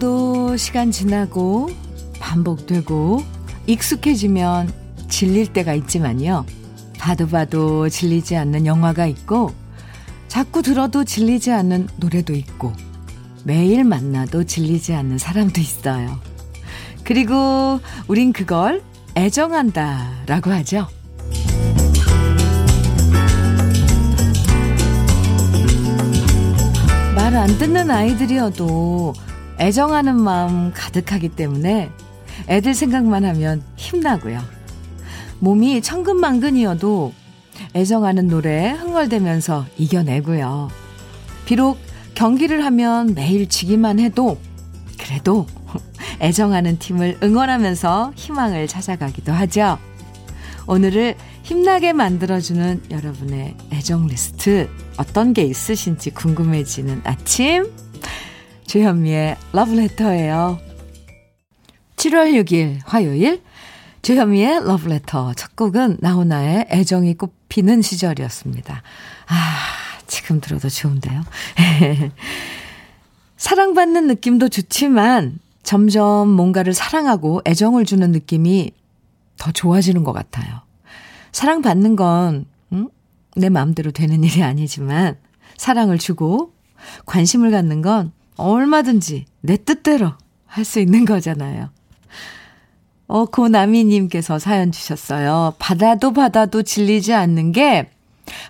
정도 시간 지나고 반복되고 익숙해지면 질릴 때가 있지만요. 봐도 봐도 질리지 않는 영화가 있고 자꾸 들어도 질리지 않는 노래도 있고 매일 만나도 질리지 않는 사람도 있어요. 그리고 우린 그걸 애정한다 라고 하죠. 말 안 듣는 아이들이어도 애정하는 마음 가득하기 때문에 애들 생각만 하면 힘나고요. 몸이 천근만근이어도 애정하는 노래 흥얼대면서 이겨내고요. 비록 경기를 하면 매일 지기만 해도 그래도 애정하는 팀을 응원하면서 희망을 찾아가기도 하죠. 오늘을 힘나게 만들어주는 여러분의 애정 리스트 어떤 게 있으신지 궁금해지는 아침 주현미의 러브레터예요. 7월 6일 화요일 주현미의 러브레터 첫 곡은 나훈아의 애정이 꽃피는 시절이었습니다. 아 지금 들어도 좋은데요. 사랑받는 느낌도 좋지만 점점 뭔가를 사랑하고 애정을 주는 느낌이 더 좋아지는 것 같아요. 사랑받는 건, 음? 내 마음대로 되는 일이 아니지만, 사랑을 주고, 관심을 갖는 건 얼마든지 내 뜻대로 할 수 있는 거잖아요. 어, 고나미님께서 사연 주셨어요. 받아도 받아도 질리지 않는 게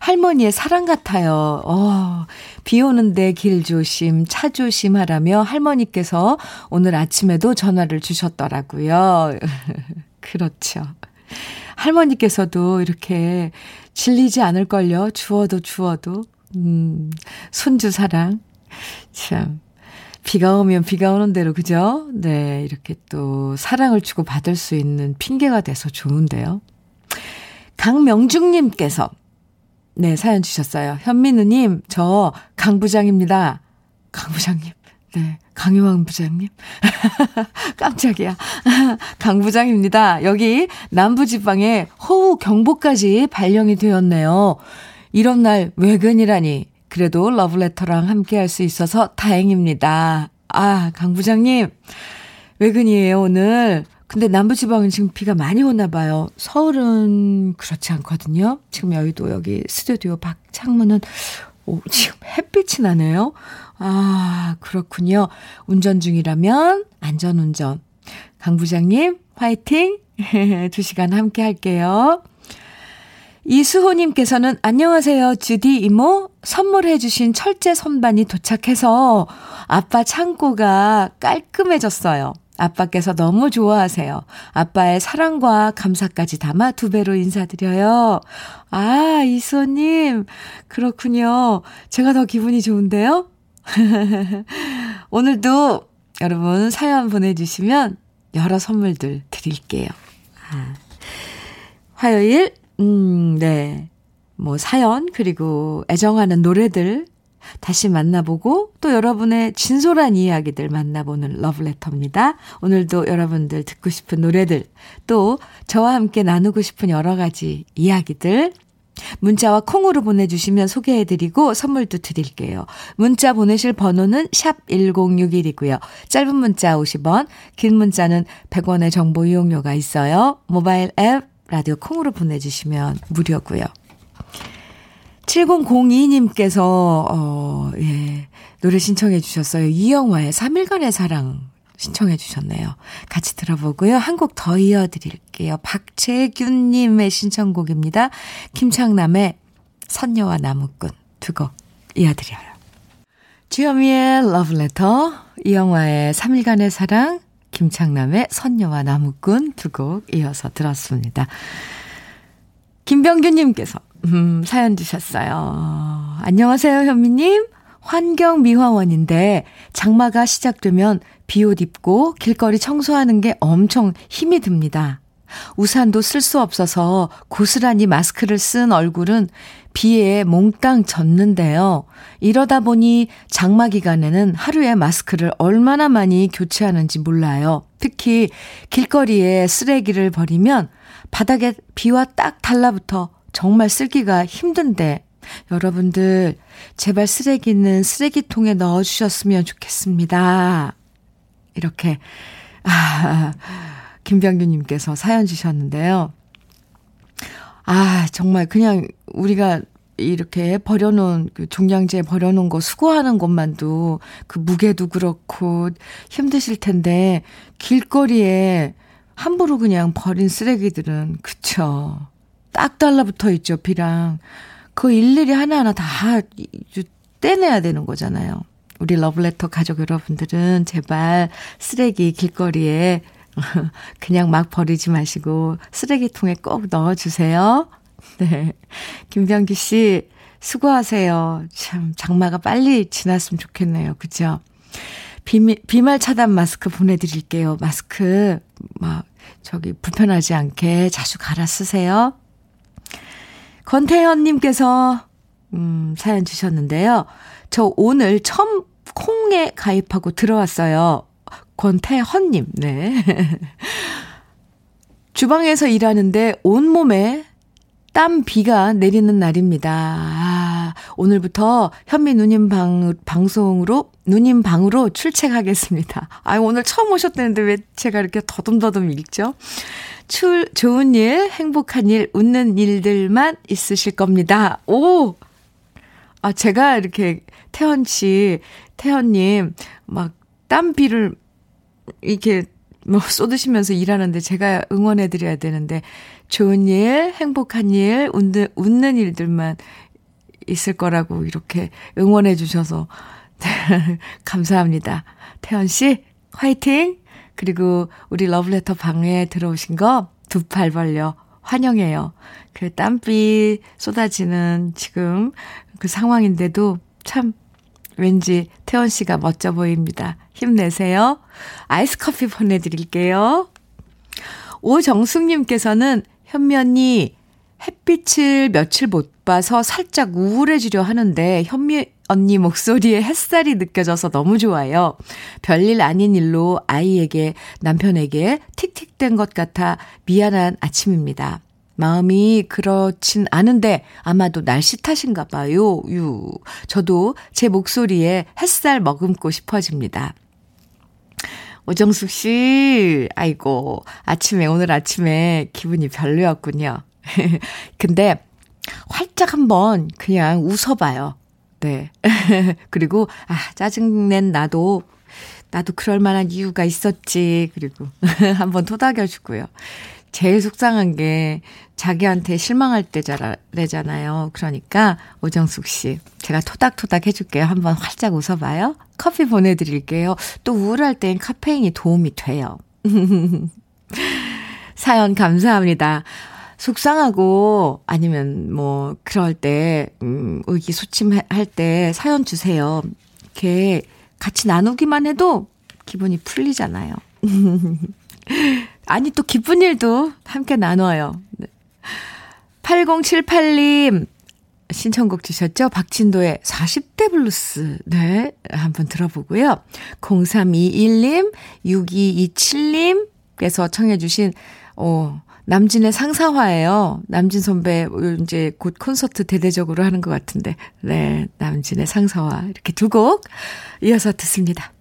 할머니의 사랑 같아요. 어, 비 오는데 길 조심, 차 조심하라며 할머니께서 오늘 아침에도 전화를 주셨더라고요. 그렇죠. 할머니께서도 이렇게 질리지 않을걸요. 주어도 주어도. 음, 손주 사랑. 참. 비가 오면 비가 오는 대로, 그죠? 네, 이렇게 또 사랑을 주고 받을 수 있는 핑계가 돼서 좋은데요. 강명중님께서 네, 사연 주셨어요. 현민우님, 저 강부장입니다. 강부장님. 네, 강요왕 부장님. 깜짝이야. 강 부장입니다. 여기 남부지방에 호우 경보까지 발령이 되었네요. 이런 날 외근이라니. 그래도 러브레터랑 함께 할 수 있어서 다행입니다. 아, 강 부장님. 외근이에요, 오늘. 근데 남부지방은 지금 비가 많이 오나 봐요. 서울은 그렇지 않거든요. 지금 여의도 여기 스튜디오 밖 창문은 오, 지금 햇빛이 나네요. 아, 그렇군요. 운전 중이라면 안전운전. 강 부장님, 화이팅! 두 시간 함께 할게요. 이수호님께서는 안녕하세요. 주디 이모 선물해주신 철제 선반이 도착해서 아빠 창고가 깔끔해졌어요. 아빠께서 너무 좋아하세요. 아빠의 사랑과 감사까지 담아 두 배로 인사드려요. 아, 이수호님. 그렇군요. 제가 더 기분이 좋은데요? 오늘도 여러분 사연 보내주시면 여러 선물들 드릴게요. 아, 화요일, 음, 네. 뭐 사연, 그리고 애정하는 노래들 다시 만나보고 또 여러분의 진솔한 이야기들 만나보는 러브레터입니다. 오늘도 여러분들 듣고 싶은 노래들 또 저와 함께 나누고 싶은 여러 가지 이야기들 문자와 콩으로 보내주시면 소개해드리고 선물도 드릴게요. 문자 보내실 번호는 샵 1061이고요. 짧은 문자 50원, 긴 문자는 100원의 정보 이용료가 있어요. 모바일 앱, 라디오 콩으로 보내주시면 무료고요. 7002님께서, 어, 예, 노래 신청해 주셨어요. 이영화의 3일간의 사랑 신청해 주셨네요. 같이 들어보고요. 한 곡 더 이어드릴게요. 박재균님의 신청곡입니다. 김창남의 선녀와 나무꾼 두 곡 이어드려요. 주현미의 러브레터, 이영화의 3일간의 사랑, 김창남의 선녀와 나무꾼 두 곡 이어서 들었습니다. 김병규님께서 음, 사연 주셨어요. 안녕하세요, 현미님. 환경미화원인데 장마가 시작되면 비옷 입고 길거리 청소하는 게 엄청 힘이 듭니다. 우산도 쓸 수 없어서 고스란히 마스크를 쓴 얼굴은 비에 몽땅 젖는데요. 이러다 보니 장마 기간에는 하루에 마스크를 얼마나 많이 교체하는지 몰라요. 특히 길거리에 쓰레기를 버리면 바닥에 비와 딱 달라붙어 정말 쓸기가 힘든데 여러분들 제발 쓰레기는 쓰레기통에 넣어 주셨으면 좋겠습니다. 이렇게, 아, 김병규 님께서 사연 주셨는데요. 아, 정말 그냥 우리가 이렇게 버려놓은, 그 종량제에 버려놓은 거 수거하는 것만도 그 무게도 그렇고 힘드실 텐데, 길거리에 함부로 그냥 버린 쓰레기들은, 그쵸. 딱 달라붙어 있죠, 비랑. 그 일일이 하나하나 다 떼내야 되는 거잖아요. 우리 러블레터 가족 여러분들은 제발 쓰레기 길거리에 그냥 막 버리지 마시고 쓰레기통에 꼭 넣어주세요. 네. 김병기 씨, 수고하세요. 참, 장마가 빨리 지났으면 좋겠네요. 그죠? 비, 비말 차단 마스크 보내드릴게요. 마스크, 막, 저기, 불편하지 않게 자주 갈아 쓰세요. 권태현님께서, 음, 사연 주셨는데요. 저 오늘 처음 콩에 가입하고 들어왔어요. 권태헌님, 네. 주방에서 일하는데 온몸에 땀 비가 내리는 날입니다. 아, 오늘부터 현미 누님 방, 방송으로, 누님 방으로 출첵하겠습니다. 아, 오늘 처음 오셨다는데 왜 제가 이렇게 더듬더듬 읽죠? 출, 좋은 일, 행복한 일, 웃는 일들만 있으실 겁니다. 오! 아, 제가 이렇게 태연 씨, 태연님, 막 땀비를 이렇게 뭐 쏟으시면서 일하는데 제가 응원해드려야 되는데 좋은 일, 행복한 일, 웃는, 웃는 일들만 있을 거라고 이렇게 응원해 주셔서 감사합니다. 태연 씨, 화이팅! 그리고 우리 러브레터 방에 들어오신 거 두 팔 벌려 환영해요. 그 땀비 쏟아지는 지금 그 상황인데도 참 왠지 태원 씨가 멋져 보입니다. 힘내세요. 아이스 커피 보내드릴게요. 오정숙님께서는 현미 언니 햇빛을 며칠 못 봐서 살짝 우울해지려 하는데 현미 언니 목소리에 햇살이 느껴져서 너무 좋아요. 별일 아닌 일로 아이에게 남편에게 틱틱댄 것 같아 미안한 아침입니다. 마음이 그렇진 않은데 아마도 날씨 탓인가 봐요. 유. 저도 제 목소리에 햇살 머금고 싶어집니다. 오정숙 씨, 아이고, 아침에, 오늘 아침에 기분이 별로였군요. 근데 활짝 한번 그냥 웃어봐요. 네. 그리고, 아, 짜증낸 나도, 나도 그럴 만한 이유가 있었지. 그리고 한번 토닥여주고요. 제일 속상한 게 자기한테 실망할 때잖아요. 그러니까 오정숙 씨, 제가 토닥토닥 해줄게요. 한번 활짝 웃어봐요. 커피 보내드릴게요. 또 우울할 땐 카페인이 도움이 돼요. 사연 감사합니다. 속상하고 아니면 뭐 그럴 때 음, 의기소침할 때 사연 주세요. 이렇게 같이 나누기만 해도 기분이 풀리잖아요. 아니 또 기쁜 일도 함께 나눠요. 8078님 신청곡 주셨죠? 박진도의 40대 블루스. 네. 한번 들어보고요. 0321님, 6227님께서 청해주신, 어, 남진의 상사화예요. 남진 선배 이제 곧 콘서트 대대적으로 하는 것 같은데. 네. 남진의 상사화. 이렇게 두 곡 이어서 듣습니다.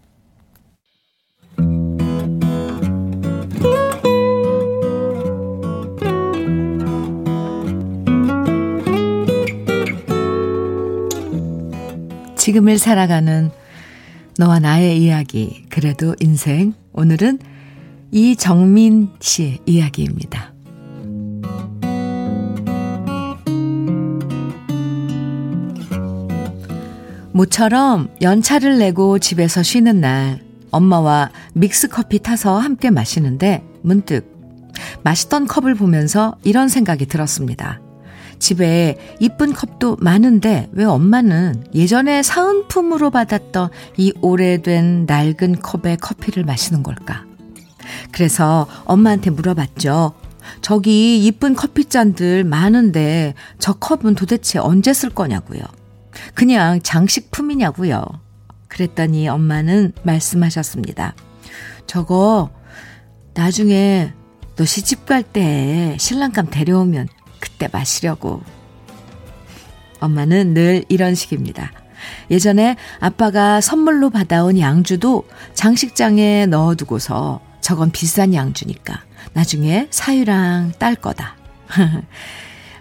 지금을 살아가는 너와 나의 이야기, 그래도 인생. 오늘은 이정민 씨의 이야기입니다. 모처럼 연차를 내고 집에서 쉬는 날, 엄마와 믹스커피 타서 함께 마시는데 문득 마시던 컵을 보면서 이런 생각이 들었습니다. 집에 이쁜 컵도 많은데 왜 엄마는 예전에 사은품으로 받았던 이 오래된 낡은 컵에 커피를 마시는 걸까? 그래서 엄마한테 물어봤죠. 저기 이쁜 커피잔들 많은데 저 컵은 도대체 언제 쓸 거냐고요. 그냥 장식품이냐고요. 그랬더니 엄마는 말씀하셨습니다. 저거 나중에 너 시집 갈 때 신랑감 데려오면 그때 마시려고. 엄마는 늘 이런 식입니다. 예전에 아빠가 선물로 받아온 양주도 장식장에 넣어두고서 저건 비싼 양주니까 나중에 사유랑 딸 거다.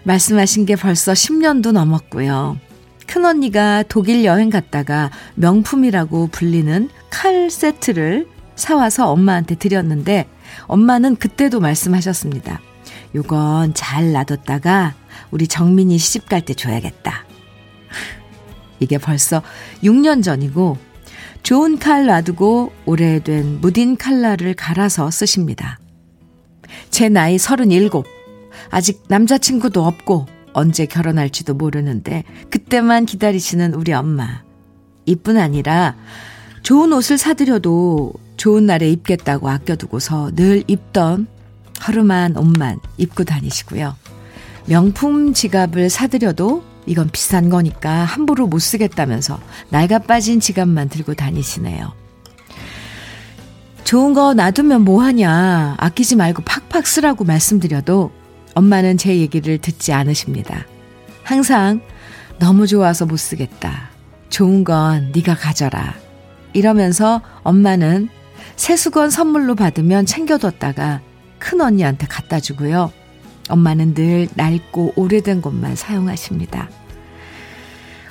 말씀하신 게 벌써 10년도 넘었고요. 큰언니가 독일 여행 갔다가 명품이라고 불리는 칼 세트를 사와서 엄마한테 드렸는데 엄마는 그때도 말씀하셨습니다. 요건 잘 놔뒀다가 우리 정민이 시집 갈 때 줘야겠다. 이게 벌써 6년 전이고 좋은 칼 놔두고 오래된 무딘 칼날을 갈아서 쓰십니다. 제 나이 37. 아직 남자친구도 없고 언제 결혼할지도 모르는데 그때만 기다리시는 우리 엄마. 이뿐 아니라 좋은 옷을 사드려도 좋은 날에 입겠다고 아껴두고서 늘 입던 허름한 옷만 입고 다니시고요. 명품 지갑을 사드려도 이건 비싼 거니까 함부로 못 쓰겠다면서 낡아 빠진 지갑만 들고 다니시네요. 좋은 거 놔두면 뭐하냐. 아끼지 말고 팍팍 쓰라고 말씀드려도 엄마는 제 얘기를 듣지 않으십니다. 항상 너무 좋아서 못 쓰겠다. 좋은 건 네가 가져라. 이러면서 엄마는 새 수건 선물로 받으면 챙겨뒀다가 큰 언니한테 갖다 주고요. 엄마는 늘 낡고 오래된 것만 사용하십니다.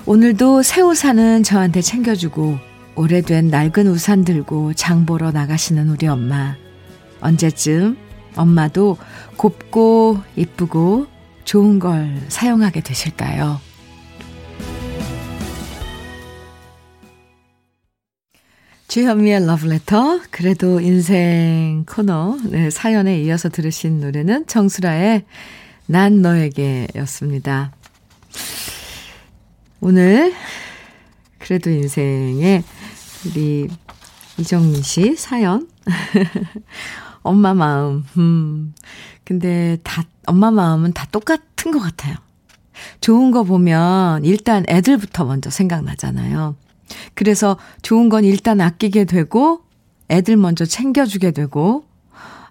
오늘도 새 우산은 저한테 챙겨주고 오래된 낡은 우산 들고 장 보러 나가시는 우리 엄마. 언제쯤 엄마도 곱고 이쁘고 좋은 걸 사용하게 되실까요? 주현미의 러브레터, 그래도 인생 코너, 네, 사연에 이어서 들으신 노래는 정수라의 난 너에게 였습니다. 오늘, 그래도 인생에 우리 이정민 씨 사연. 엄마 마음, 음. 근데 다, 엄마 마음은 다 똑같은 것 같아요. 좋은 거 보면 일단 애들부터 먼저 생각나잖아요. 그래서 좋은 건 일단 아끼게 되고 애들 먼저 챙겨주게 되고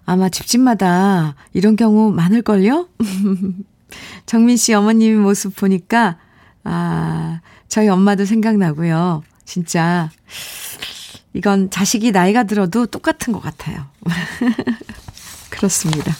아마 집집마다 이런 경우 많을걸요? 정민 씨 어머님 모습 보니까 아, 저희 엄마도 생각나고요. 진짜 이건 자식이 나이가 들어도 똑같은 것 같아요. 그렇습니다.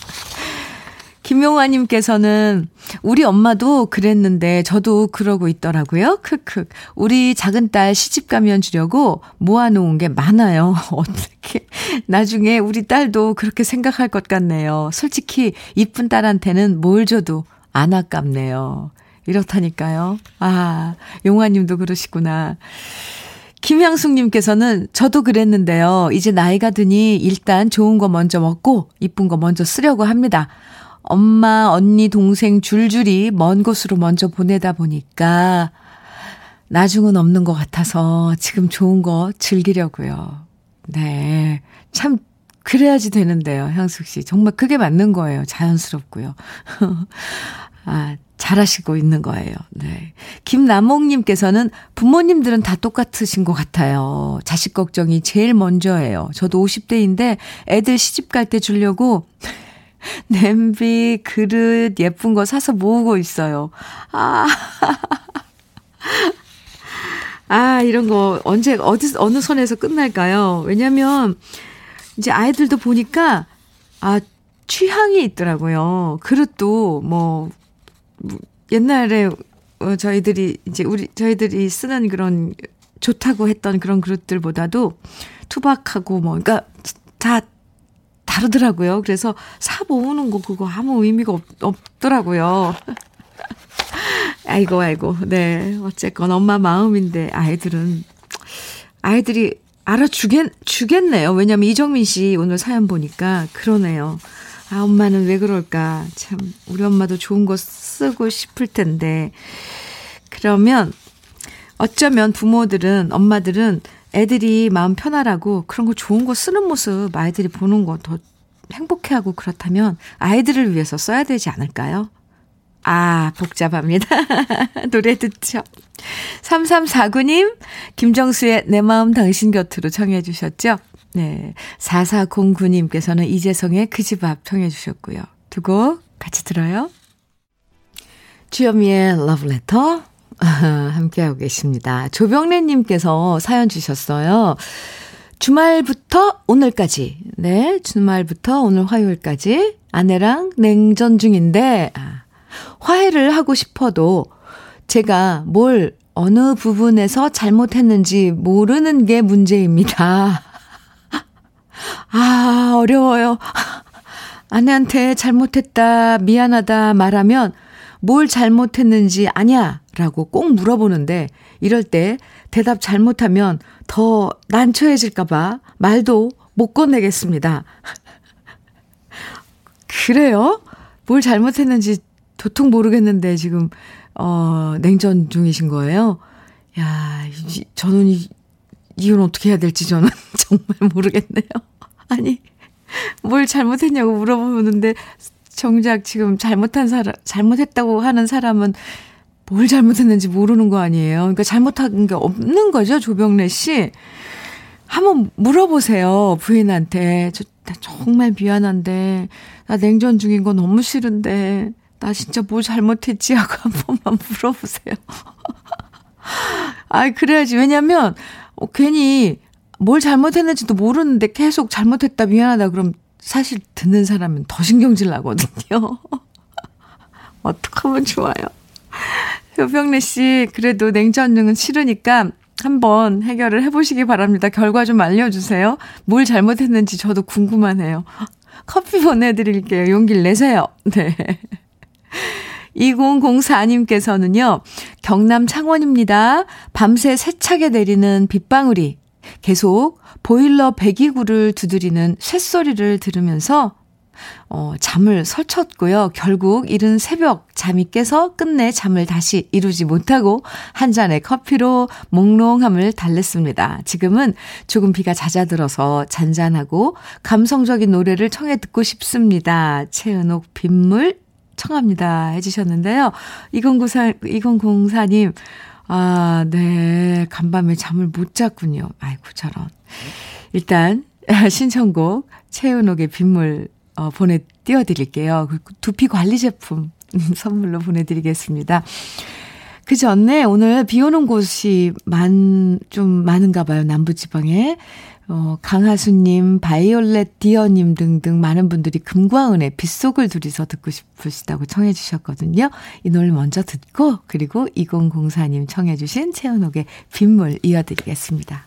김용화님께서는 우리 엄마도 그랬는데 저도 그러고 있더라고요. 크크. 우리 작은 딸 시집 가면 주려고 모아놓은 게 많아요. 어떻게. 나중에 우리 딸도 그렇게 생각할 것 같네요. 솔직히 이쁜 딸한테는 뭘 줘도 안 아깝네요. 이렇다니까요. 아, 용화님도 그러시구나. 김향숙님께서는 저도 그랬는데요. 이제 나이가 드니 일단 좋은 거 먼저 먹고 이쁜 거 먼저 쓰려고 합니다. 엄마, 언니, 동생 줄줄이 먼 곳으로 먼저 보내다 보니까 나중은 없는 것 같아서 지금 좋은 거 즐기려고요. 네. 참, 그래야지 되는데요, 향숙 씨. 정말 그게 맞는 거예요. 자연스럽고요. 아, 잘하시고 있는 거예요. 네. 김남옥님께서는 부모님들은 다 똑같으신 것 같아요. 자식 걱정이 제일 먼저예요. 저도 50대인데 애들 시집 갈 때 주려고 냄비, 그릇, 예쁜 거 사서 모으고 있어요. 아. 아, 이런 거 언제, 어디, 어느 선에서 끝날까요? 왜냐면, 이제 아이들도 보니까, 아, 취향이 있더라고요. 그릇도 뭐, 옛날에 어, 저희들이, 이제 우리, 저희들이 쓰는 그런 좋다고 했던 그런 그릇들보다도 투박하고 뭐, 그러니까 다 다르더라고요. 그래서 사 모으는 거 그거 아무 의미가 없, 없더라고요. 아이고, 아이고. 네. 어쨌건 엄마 마음인데 아이들은, 아이들이 알아주겠, 주겠네요. 왜냐면 이정민 씨 오늘 사연 보니까 그러네요. 아, 엄마는 왜 그럴까. 참, 우리 엄마도 좋은 거 쓰고 싶을 텐데. 그러면 어쩌면 부모들은, 엄마들은 애들이 마음 편하라고 그런 거 좋은 거 쓰는 모습 아이들이 보는 거 더 행복해하고 그렇다면 아이들을 위해서 써야 되지 않을까요? 아, 복잡합니다. 노래 듣죠. 3349님, 김정수의 내 마음 당신 곁으로 청해 주셨죠? 네. 4409님께서는 이재성의 그 집 앞 청해 주셨고요. 두 곡 같이 들어요. 주현미의 러브레터 함께하고 계십니다. 조병래님께서 사연 주셨어요. 주말부터 오늘까지, 네, 주말부터 오늘 화요일까지 아내랑 냉전 중인데, 아, 화해를 하고 싶어도 제가 뭘 어느 부분에서 잘못했는지 모르는 게 문제입니다. 아, 어려워요. 아내한테 잘못했다, 미안하다 말하면 뭘 잘못했는지 아냐 라고 꼭 물어보는데 이럴 때 대답 잘못하면 더 난처해질까봐 말도 못 꺼내겠습니다. 그래요? 뭘 잘못했는지 도통 모르겠는데 지금, 어, 냉전 중이신 거예요? 야, 저는 이, 이건 어떻게 해야 될지 저는 정말 모르겠네요. 아니, 뭘 잘못했냐고 물어보는데 정작 지금 잘못한 사람, 잘못했다고 하는 사람은 뭘 잘못했는지 모르는 거 아니에요. 그러니까 잘못한 게 없는 거죠, 조병래 씨. 한번 물어보세요, 부인한테. 저, 나 정말 미안한데, 나 냉전 중인 거 너무 싫은데, 나 진짜 뭐 잘못했지? 하고 한 번만 물어보세요. 아, 그래야지. 왜냐면, 어, 괜히 뭘 잘못했는지도 모르는데 계속 잘못했다, 미안하다, 그럼 사실 듣는 사람은 더 신경질 나거든요. 어떡하면 좋아요. 효병래 씨, 그래도 냉전증은 싫으니까 한번 해결을 해보시기 바랍니다. 결과 좀 알려주세요. 뭘 잘못했는지 저도 궁금하네요. 커피 보내드릴게요. 용기를 내세요. 네. 2004님께서는요, 경남 창원입니다. 밤새 세차게 내리는 빗방울이 계속 보일러 배기구를 두드리는 쇳소리를 들으면서 어, 잠을 설쳤고요. 결국 이른 새벽 잠이 깨서 끝내 잠을 다시 이루지 못하고 한 잔의 커피로 몽롱함을 달랬습니다. 지금은 조금 비가 잦아들어서 잔잔하고 감성적인 노래를 청해 듣고 싶습니다. 최은옥 빗물 청합니다. 해주셨는데요. 2094, 2004님, 아, 네. 간밤에 잠을 못 잤군요. 아이고, 저런. 일단, 신청곡, 최은옥의 빗물, 어, 보내, 띄워드릴게요. 그 두피 관리 제품 선물로 보내드리겠습니다. 그 전에 오늘 비 오는 곳이 많, 좀 많은가 봐요. 남부지방에. 어, 강하수님, 바이올렛 디어님 등등 많은 분들이 금과 은의 빗속을 둘이서 듣고 싶으시다고 청해 주셨거든요. 이 노래 먼저 듣고 그리고 2004님 청해 주신 채은옥의 빗물 이어드리겠습니다.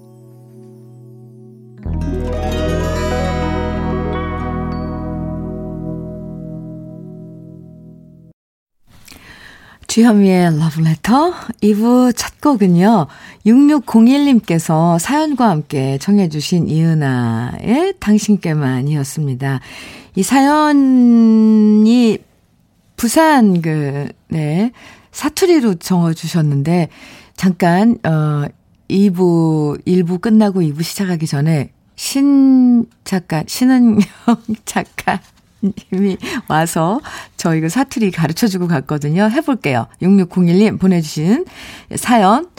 주현미의 러브레터 2부 첫 곡은요. 6601님께서 사연과 함께 청해 주신 이은아의 당신께만이었습니다. 이 사연이 부산 그 네. 사투리로 적어 주셨는데 잠깐 어 2부 1부 끝나고 2부 시작하기 전에 신 작가 신은영 작가 님이 와서 저 이거 사투리 가르쳐 주고 갔거든요. 해볼게요. 6601님 보내주신 사연.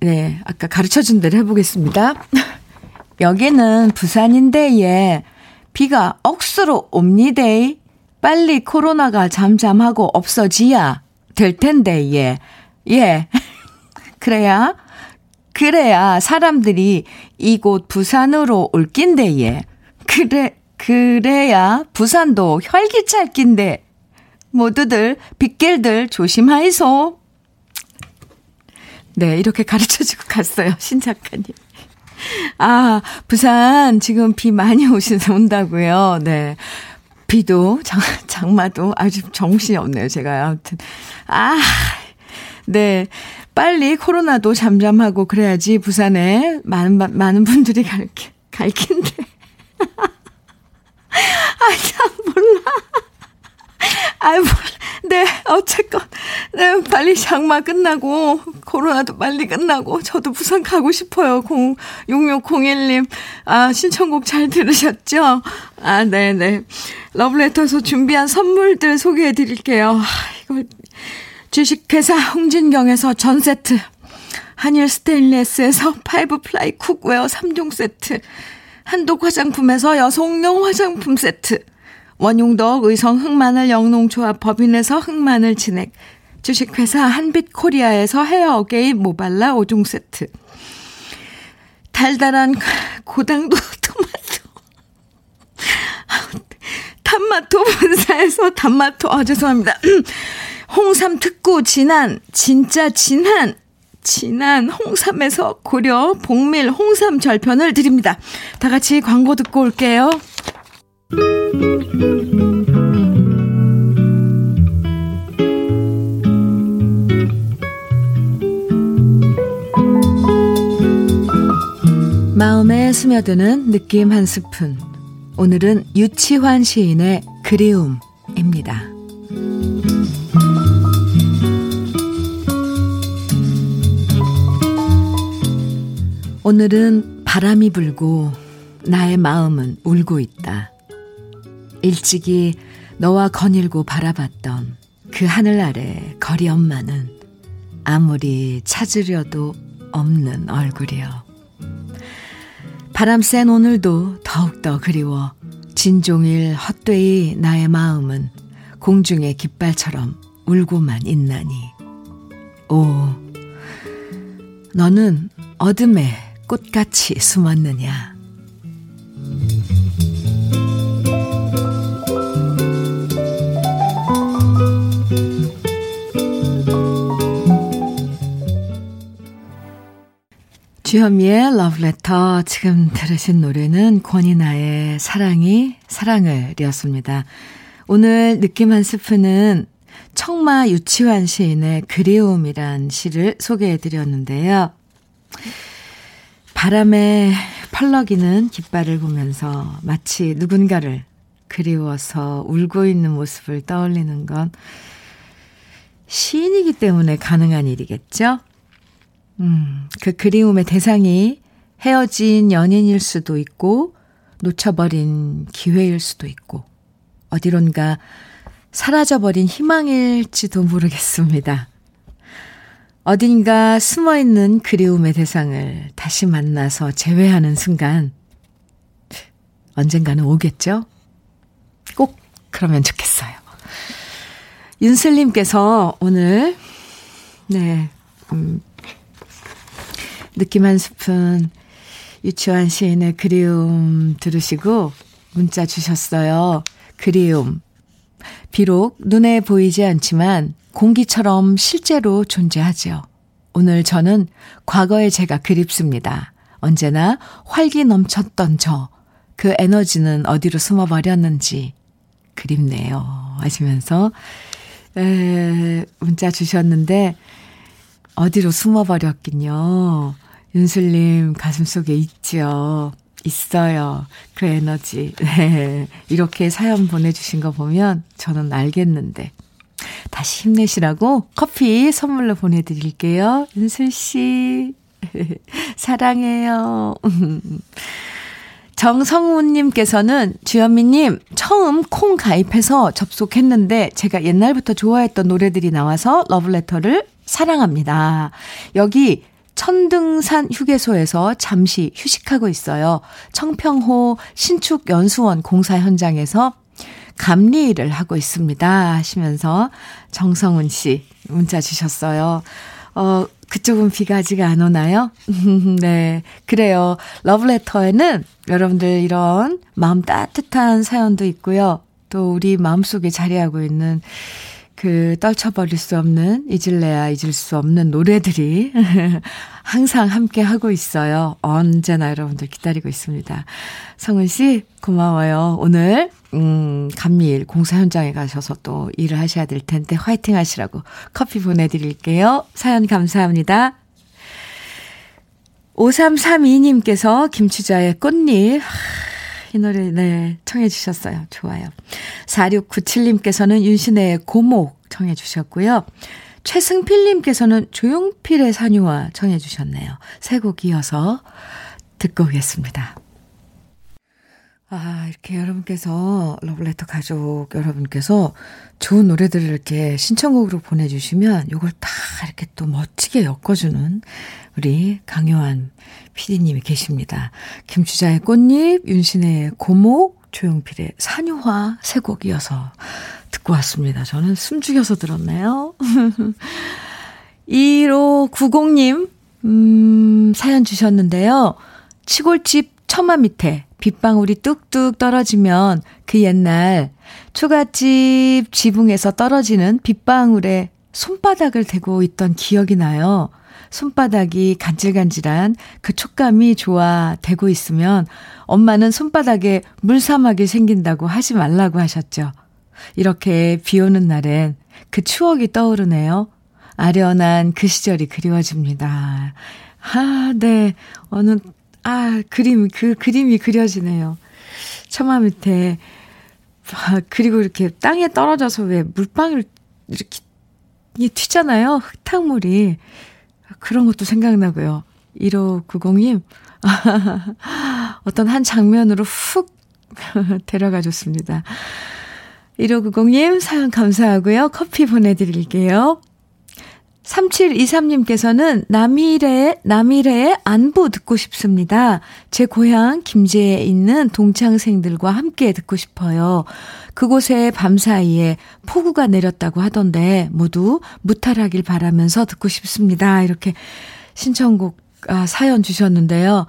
네, 아까 가르쳐 준 대로 해보겠습니다. 여기는 부산인데, 예. 비가 억수로 옵니다. 빨리 코로나가 잠잠하고 없어지야 될 텐데, 예. 예. 그래야, 그래야 사람들이 이곳 부산으로 올 낀데, 예. 그래, 그래야 부산도 활기찰긴데 모두들 빗길들 조심하이소. 네, 이렇게 가르쳐주고 갔어요. 신 작가님. 아, 부산 지금 비 많이 오시서 온다고요. 네. 비도, 장, 장마도 아주 정신이 없네요. 제가 아무튼. 아, 네. 빨리 코로나도 잠잠하고 그래야지 부산에 많은, 많은 분들이 갈, 갈 긴데. 아이, 참, 몰라. 아, 몰라. 네, 어쨌건. 네, 빨리 장마 끝나고, 코로나도 빨리 끝나고, 저도 부산 가고 싶어요. 0, 6601님. 아, 신청곡 잘 들으셨죠? 아, 네네. 러브레터에서 준비한 선물들 소개해 드릴게요. 아, 이거. 주식회사 홍진경에서 전 세트. 한일 스테인레스에서 five ply cookware 3종 세트. 한독 화장품에서 여성용 화장품 세트. 원용덕 의성 흑마늘 영농조합 법인에서 흑마늘 진액, 주식회사 한빛코리아에서 헤어 어게인 모발라 5종 세트, 달달한 고당도 토마토, 단마토 본사에서 단마토, 아, 죄송합니다. 홍삼 특구 진한, 진짜 진한, 진한 홍삼에서 고려 복밀 홍삼 절편을 드립니다. 다 같이 광고 듣고 올게요. 마음에 스며드는 느낌 한 스푼. 오늘은 유치환 시인의 그리움입니다. 오늘은 바람이 불고 나의 마음은 울고 있다. 일찍이 너와 거닐고 바라봤던 그 하늘 아래 거리 엄마는 아무리 찾으려도 없는 얼굴이여. 바람 센 오늘도 더욱더 그리워 진종일 헛되이 나의 마음은 공중의 깃발처럼 울고만 있나니. 오, 너는 어둠에 꽃같이 숨었느냐. 주현미의 러브레터 지금 들으신 노래는 권이나의 사랑이 사랑을 이었습니다. 오늘 느낌 한 스푼은 청마 유치환 시인의 그리움이란 시를 소개해 드렸는데요. 바람에 펄럭이는 깃발을 보면서 마치 누군가를 그리워서 울고 있는 모습을 떠올리는 건 시인이기 때문에 가능한 일이겠죠? 음, 그 그리움의 대상이 헤어진 연인일 수도 있고, 놓쳐버린 기회일 수도 있고, 어디론가 사라져버린 희망일지도 모르겠습니다. 어딘가 숨어 있는 그리움의 대상을 다시 만나서 재회하는 순간, 언젠가는 오겠죠? 꼭 그러면 좋겠어요. 윤슬님께서 오늘, 네, 음, 느낌 한 스푼 유치원 시인의 그리움 들으시고 문자 주셨어요. 그리움. 비록 눈에 보이지 않지만 공기처럼 실제로 존재하죠. 오늘 저는 과거의 제가 그립습니다. 언제나 활기 넘쳤던 저, 그 에너지는 어디로 숨어버렸는지 그립네요. 하시면서, 에, 문자 주셨는데, 어디로 숨어버렸긴요. 윤슬님 가슴속에 있죠. 있어요. 그 에너지. 네. 이렇게 사연 보내주신 거 보면 저는 알겠는데. 다시 힘내시라고 커피 선물로 보내드릴게요. 윤슬씨. 사랑해요. 정성훈님께서는 주현미님 처음 콩 가입해서 접속했는데 제가 옛날부터 좋아했던 노래들이 나와서 러브레터를 사랑합니다. 여기 천등산 휴게소에서 잠시 휴식하고 있어요. 청평호 신축 연수원 공사 현장에서 감리 일을 하고 있습니다. 하시면서 정성훈 씨 문자 주셨어요. 어, 그쪽은 비가 아직 안 오나요? 네. 그래요. 러브레터에는 여러분들 이런 마음 따뜻한 사연도 있고요. 또 우리 마음속에 자리하고 있는 그 떨쳐버릴 수 없는 잊을래야 잊을 수 없는 노래들이 항상 함께 하고 있어요. 언제나 여러분들 기다리고 있습니다. 성은 씨 고마워요. 오늘 음 감리일 공사 현장에 가셔서 또 일을 하셔야 될 텐데 화이팅 하시라고 커피 보내드릴게요. 사연 감사합니다. 5332님께서 김추자의 꽃잎 이 노래, 네, 청해 주셨어요. 좋아요. 4697님께서는 윤신의 고목 청해 주셨고요. 최승필님께서는 조용필의 산유화 청해 주셨네요. 세 곡 이어서 듣고 오겠습니다. 아, 이렇게 여러분께서, 러블레터 가족 여러분께서 좋은 노래들을 이렇게 신청곡으로 보내주시면 요걸 다 이렇게 또 멋지게 엮어주는 우리 강요한 PD님이 계십니다. 김추자의 꽃잎, 윤신의 고목, 조용필의 산유화 세 곡 이어서 듣고 왔습니다. 저는 숨 죽여서 들었네요. 1590님, 음, 사연 주셨는데요. 시골집 처마 밑에 빗방울이 뚝뚝 떨어지면 그 옛날 초가집 지붕에서 떨어지는 빗방울에 손바닥을 대고 있던 기억이 나요. 손바닥이 간질간질한 그 촉감이 좋아 대고 있으면 엄마는 손바닥에 물사막이 생긴다고 하지 말라고 하셨죠. 이렇게 비 오는 날엔 그 추억이 떠오르네요. 아련한 그 시절이 그리워집니다. 아, 네. 어느, 아, 그림, 그 그림이 그려지네요. 처마 밑에, 아, 그리고 이렇게 땅에 떨어져서 왜 물방울 이렇게 튀잖아요. 흙탕물이. 그런 것도 생각나고요. 1590님, 어떤 한 장면으로 훅 데려가 줬습니다. 1590님, 사연 감사하고요. 커피 보내드릴게요. 3723님께서는 남일의, 남일의 안부 듣고 싶습니다. 제 고향 김제에 있는 동창생들과 함께 듣고 싶어요. 그곳에 밤 사이에 폭우가 내렸다고 하던데 모두 무탈하길 바라면서 듣고 싶습니다. 이렇게 신청곡, 아, 사연 주셨는데요.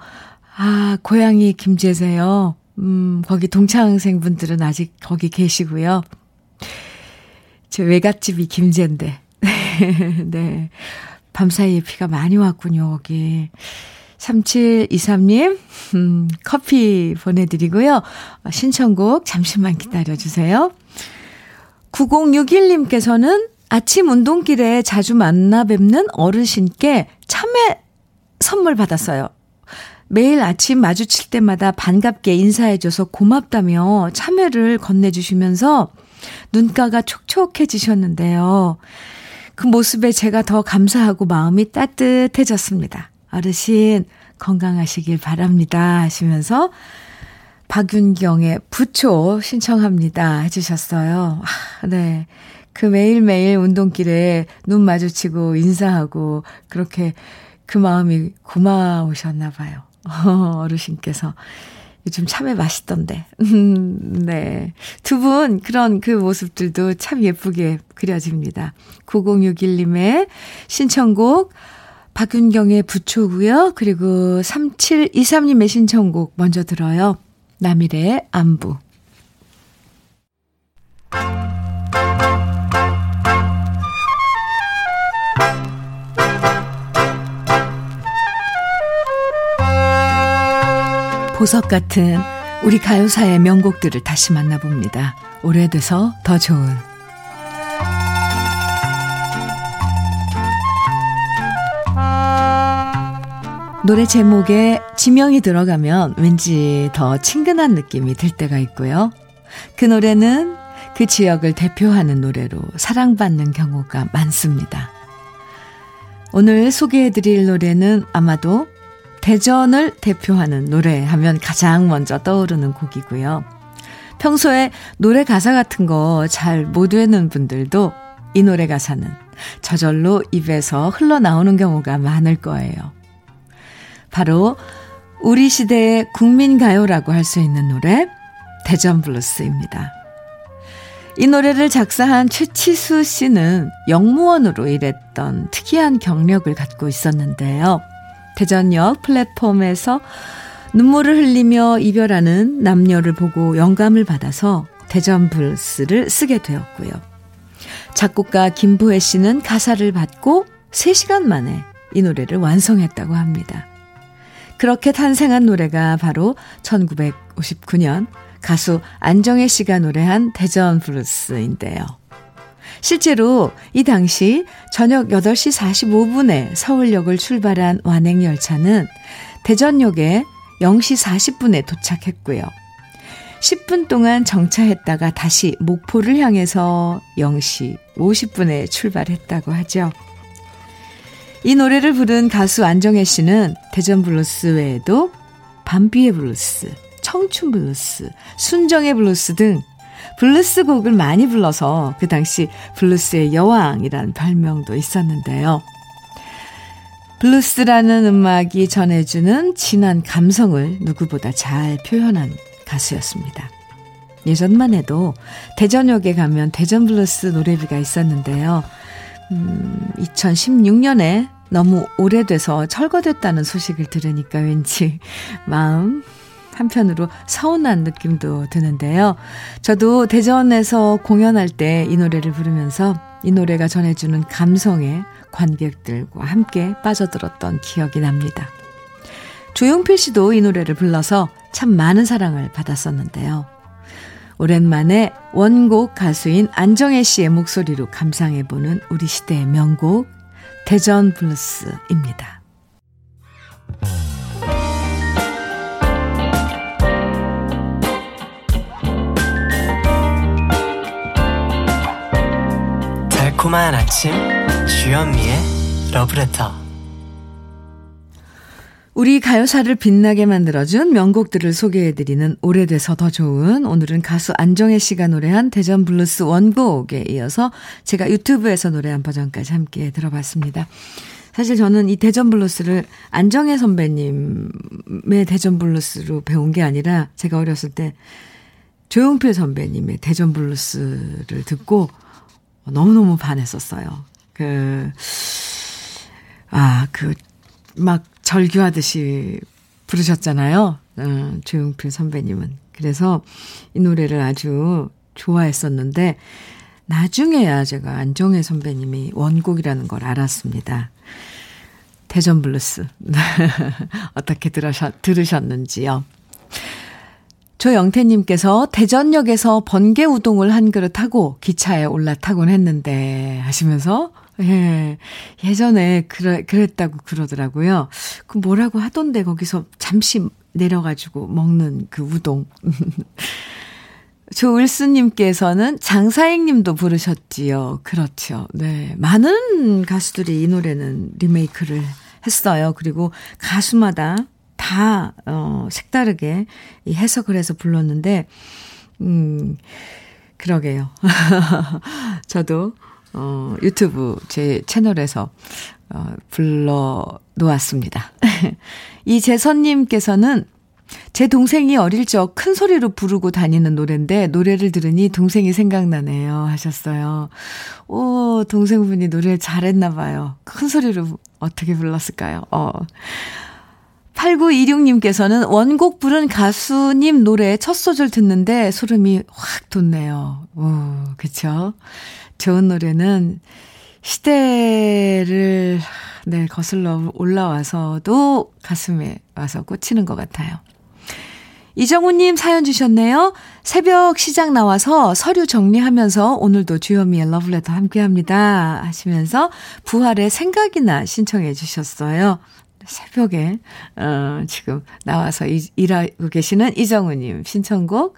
아, 고향이 김제세요. 음, 거기 동창생분들은 아직 거기 계시고요. 제 외갓집이 김제인데. 네. 밤 사이에 비가 많이 왔군요, 거기. 3723님, 음, 커피 보내드리고요. 신청곡 잠시만 기다려주세요. 9061님께서는 아침 운동길에 자주 만나 뵙는 어르신께 참외 선물 받았어요. 매일 아침 마주칠 때마다 반갑게 인사해줘서 고맙다며 참외를 건네주시면서 눈가가 촉촉해지셨는데요. 그 모습에 제가 더 감사하고 마음이 따뜻해졌습니다. 어르신, 건강하시길 바랍니다. 하시면서 박윤경의 부초 신청합니다. 해주셨어요. 아, 네. 그 매일매일 운동길에 눈 마주치고 인사하고 그렇게 그 마음이 고마우셨나 봐요. 어르신께서. 요즘 참외 맛있던데. 음, 네. 두 분 그런 그 모습들도 참 예쁘게 그려집니다. 9061님의 신청곡 박윤경의 부초고요. 그리고 3723님의 신청곡 먼저 들어요. 남일의 안부. 보석 같은 우리 가요사의 명곡들을 다시 만나봅니다. 오래돼서 더 좋은 노래 제목에 지명이 들어가면 왠지 더 친근한 느낌이 들 때가 있고요. 그 노래는 그 지역을 대표하는 노래로 사랑받는 경우가 많습니다. 오늘 소개해드릴 노래는 아마도 대전을 대표하는 노래 하면 가장 먼저 떠오르는 곡이고요. 평소에 노래 가사 같은 거 잘 못 외는 분들도 이 노래 가사는 저절로 입에서 흘러나오는 경우가 많을 거예요. 바로 우리 시대의 국민가요라고 할 수 있는 노래, 대전 블루스입니다. 이 노래를 작사한 최치수 씨는 역무원으로 일했던 특이한 경력을 갖고 있었는데요. 대전역 플랫폼에서 눈물을 흘리며 이별하는 남녀를 보고 영감을 받아서 대전 블루스를 쓰게 되었고요. 작곡가 김부해 씨는 가사를 받고 3시간 만에 이 노래를 완성했다고 합니다. 그렇게 탄생한 노래가 바로 1959년 가수 안정애 씨가 노래한 대전 블루스인데요. 실제로 이 당시 저녁 8시 45분에 서울역을 출발한 완행열차는 대전역에 0시 40분에 도착했고요. 10분 동안 정차했다가 다시 목포를 향해서 0시 50분에 출발했다고 하죠. 이 노래를 부른 가수 안정애 씨는 대전 블루스 외에도 밤비의 블루스, 청춘 블루스, 순정의 블루스 등 블루스 곡을 많이 불러서 그 당시 블루스의 여왕이라는 별명도 있었는데요. 블루스라는 음악이 전해주는 진한 감성을 누구보다 잘 표현한 가수였습니다. 예전만 해도 대전역에 가면 대전 블루스 노래비가 있었는데요. 음, 2016년에 너무 오래돼서 철거됐다는 소식을 들으니까 왠지 마음 한편으로 서운한 느낌도 드는데요. 저도 대전에서 공연할 때 이 노래를 부르면서 이 노래가 전해주는 감성에 관객들과 함께 빠져들었던 기억이 납니다. 조용필 씨도 이 노래를 불러서 참 많은 사랑을 받았었는데요. 오랜만에 원곡 가수인 안정혜 씨의 목소리로 감상해보는 우리 시대의 명곡 대전 블루스입니다. 달콤한 아침 주현미의 러브레터 우리 가요사를 빛나게 만들어준 명곡들을 소개해드리는 오래돼서 더 좋은 오늘은 가수 안정애 씨가 노래한 대전 블루스 원곡에 이어서 제가 유튜브에서 노래한 버전까지 함께 들어봤습니다. 사실 저는 이 대전 블루스를 안정애 선배님의 대전 블루스로 배운 게 아니라 제가 어렸을 때 조용필 선배님의 대전 블루스를 듣고 너무너무 반했었어요. 그, 아, 그, 막 절규하듯이 부르셨잖아요. 어, 조용필 선배님은. 그래서 이 노래를 아주 좋아했었는데, 나중에야 제가 안정애 선배님이 원곡이라는 걸 알았습니다. 대전 블루스. 어떻게 들으셨, 들으셨는지요? 조영태님께서 대전역에서 번개 우동을 한 그릇 하고 기차에 올라타곤 했는데 하시면서 예, 예전에 그래, 그랬다고 그러더라고요. 그 뭐라고 하던데 거기서 잠시 내려가지고 먹는 그 우동. 조을수님께서는 장사익님도 부르셨지요. 그렇죠. 네. 많은 가수들이 이 노래는 리메이크를 했어요. 그리고 가수마다 다, 어, 색다르게 이 해석을 해서 불렀는데, 음, 그러게요. 저도, 어, 유튜브 제 채널에서, 어, 불러 놓았습니다. 이재선님께서는 제 동생이 어릴 적 큰 소리로 부르고 다니는 노래인데 노래를 들으니 동생이 생각나네요 하셨어요. 오, 동생분이 노래 잘했나 봐요. 큰 소리로 어떻게 불렀을까요? 어. 8926님께서는 원곡 부른 가수님 노래 첫 소절 듣는데 소름이 확 돋네요. 오, 그쵸? 좋은 노래는 시대를, 네, 거슬러 올라와서도 가슴에 와서 꽂히는 것 같아요. 이정우님 사연 주셨네요. 새벽 시장 나와서 서류 정리하면서 오늘도 주현미의 러브레터 함께 합니다. 하시면서 부활의 생각이나 신청해 주셨어요. 새벽에, 어, 지금 나와서 일하고 계시는 이정우님 신청곡,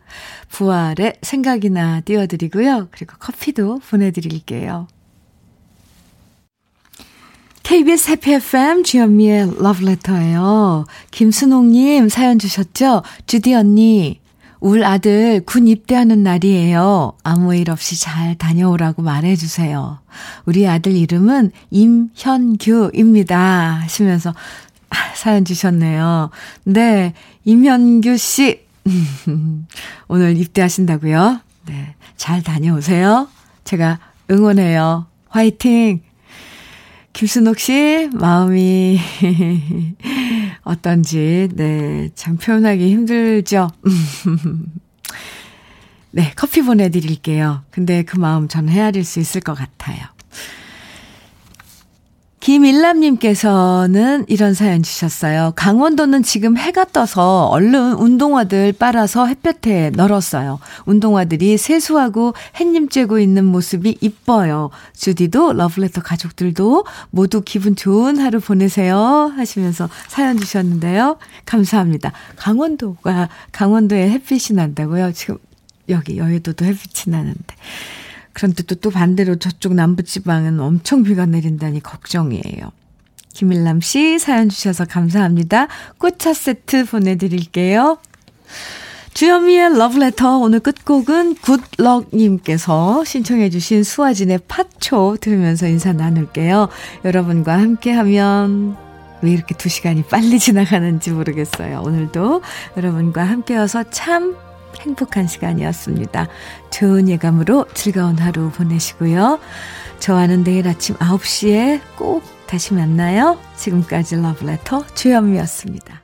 부활의 생각이나 띄워드리고요. 그리고 커피도 보내드릴게요. KBS 해피 FM 주현미의 러브레터예요. 김순옥님 사연 주셨죠? 주디 언니, 울 아들 군 입대하는 날이에요. 아무 일 없이 잘 다녀오라고 말해주세요. 우리 아들 이름은 임현규입니다. 하시면서 사연 주셨네요. 네, 임현규 씨. 오늘 입대하신다고요? 네, 잘 다녀오세요. 제가 응원해요. 화이팅! 김순옥 씨, 마음이 어떤지, 네, 참 표현하기 힘들죠? 네, 커피 보내 드릴게요. 근데 그 마음 전 헤아릴 수 있을 것 같아요. 김일남님께서는 이런 사연 주셨어요. 강원도는 지금 해가 떠서 얼른 운동화들 빨아서 햇볕에 널었어요. 운동화들이 세수하고 햇님 쬐고 있는 모습이 이뻐요. 주디도 러브레터 가족들도 모두 기분 좋은 하루 보내세요. 하시면서 사연 주셨는데요. 감사합니다. 강원도가, 강원도에 햇빛이 난다고요? 지금 여기 여의도도 햇빛이 나는데. 그런데 또, 또 반대로 저쪽 남부지방은 엄청 비가 내린다니 걱정이에요. 김일남 씨 사연 주셔서 감사합니다. 꽃차 세트 보내드릴게요. 주현미의 러브레터 오늘 끝곡은 굿럭님께서 신청해 주신 수아진의 팥초 들으면서 인사 나눌게요. 여러분과 함께하면 왜 이렇게 두 시간이 빨리 지나가는지 모르겠어요. 오늘도 여러분과 함께여서 참 행복한 시간이었습니다. 좋은 예감으로 즐거운 하루 보내시고요. 저와는 내일 아침 9시에 꼭 다시 만나요. 지금까지 러브레터 주현미였습니다.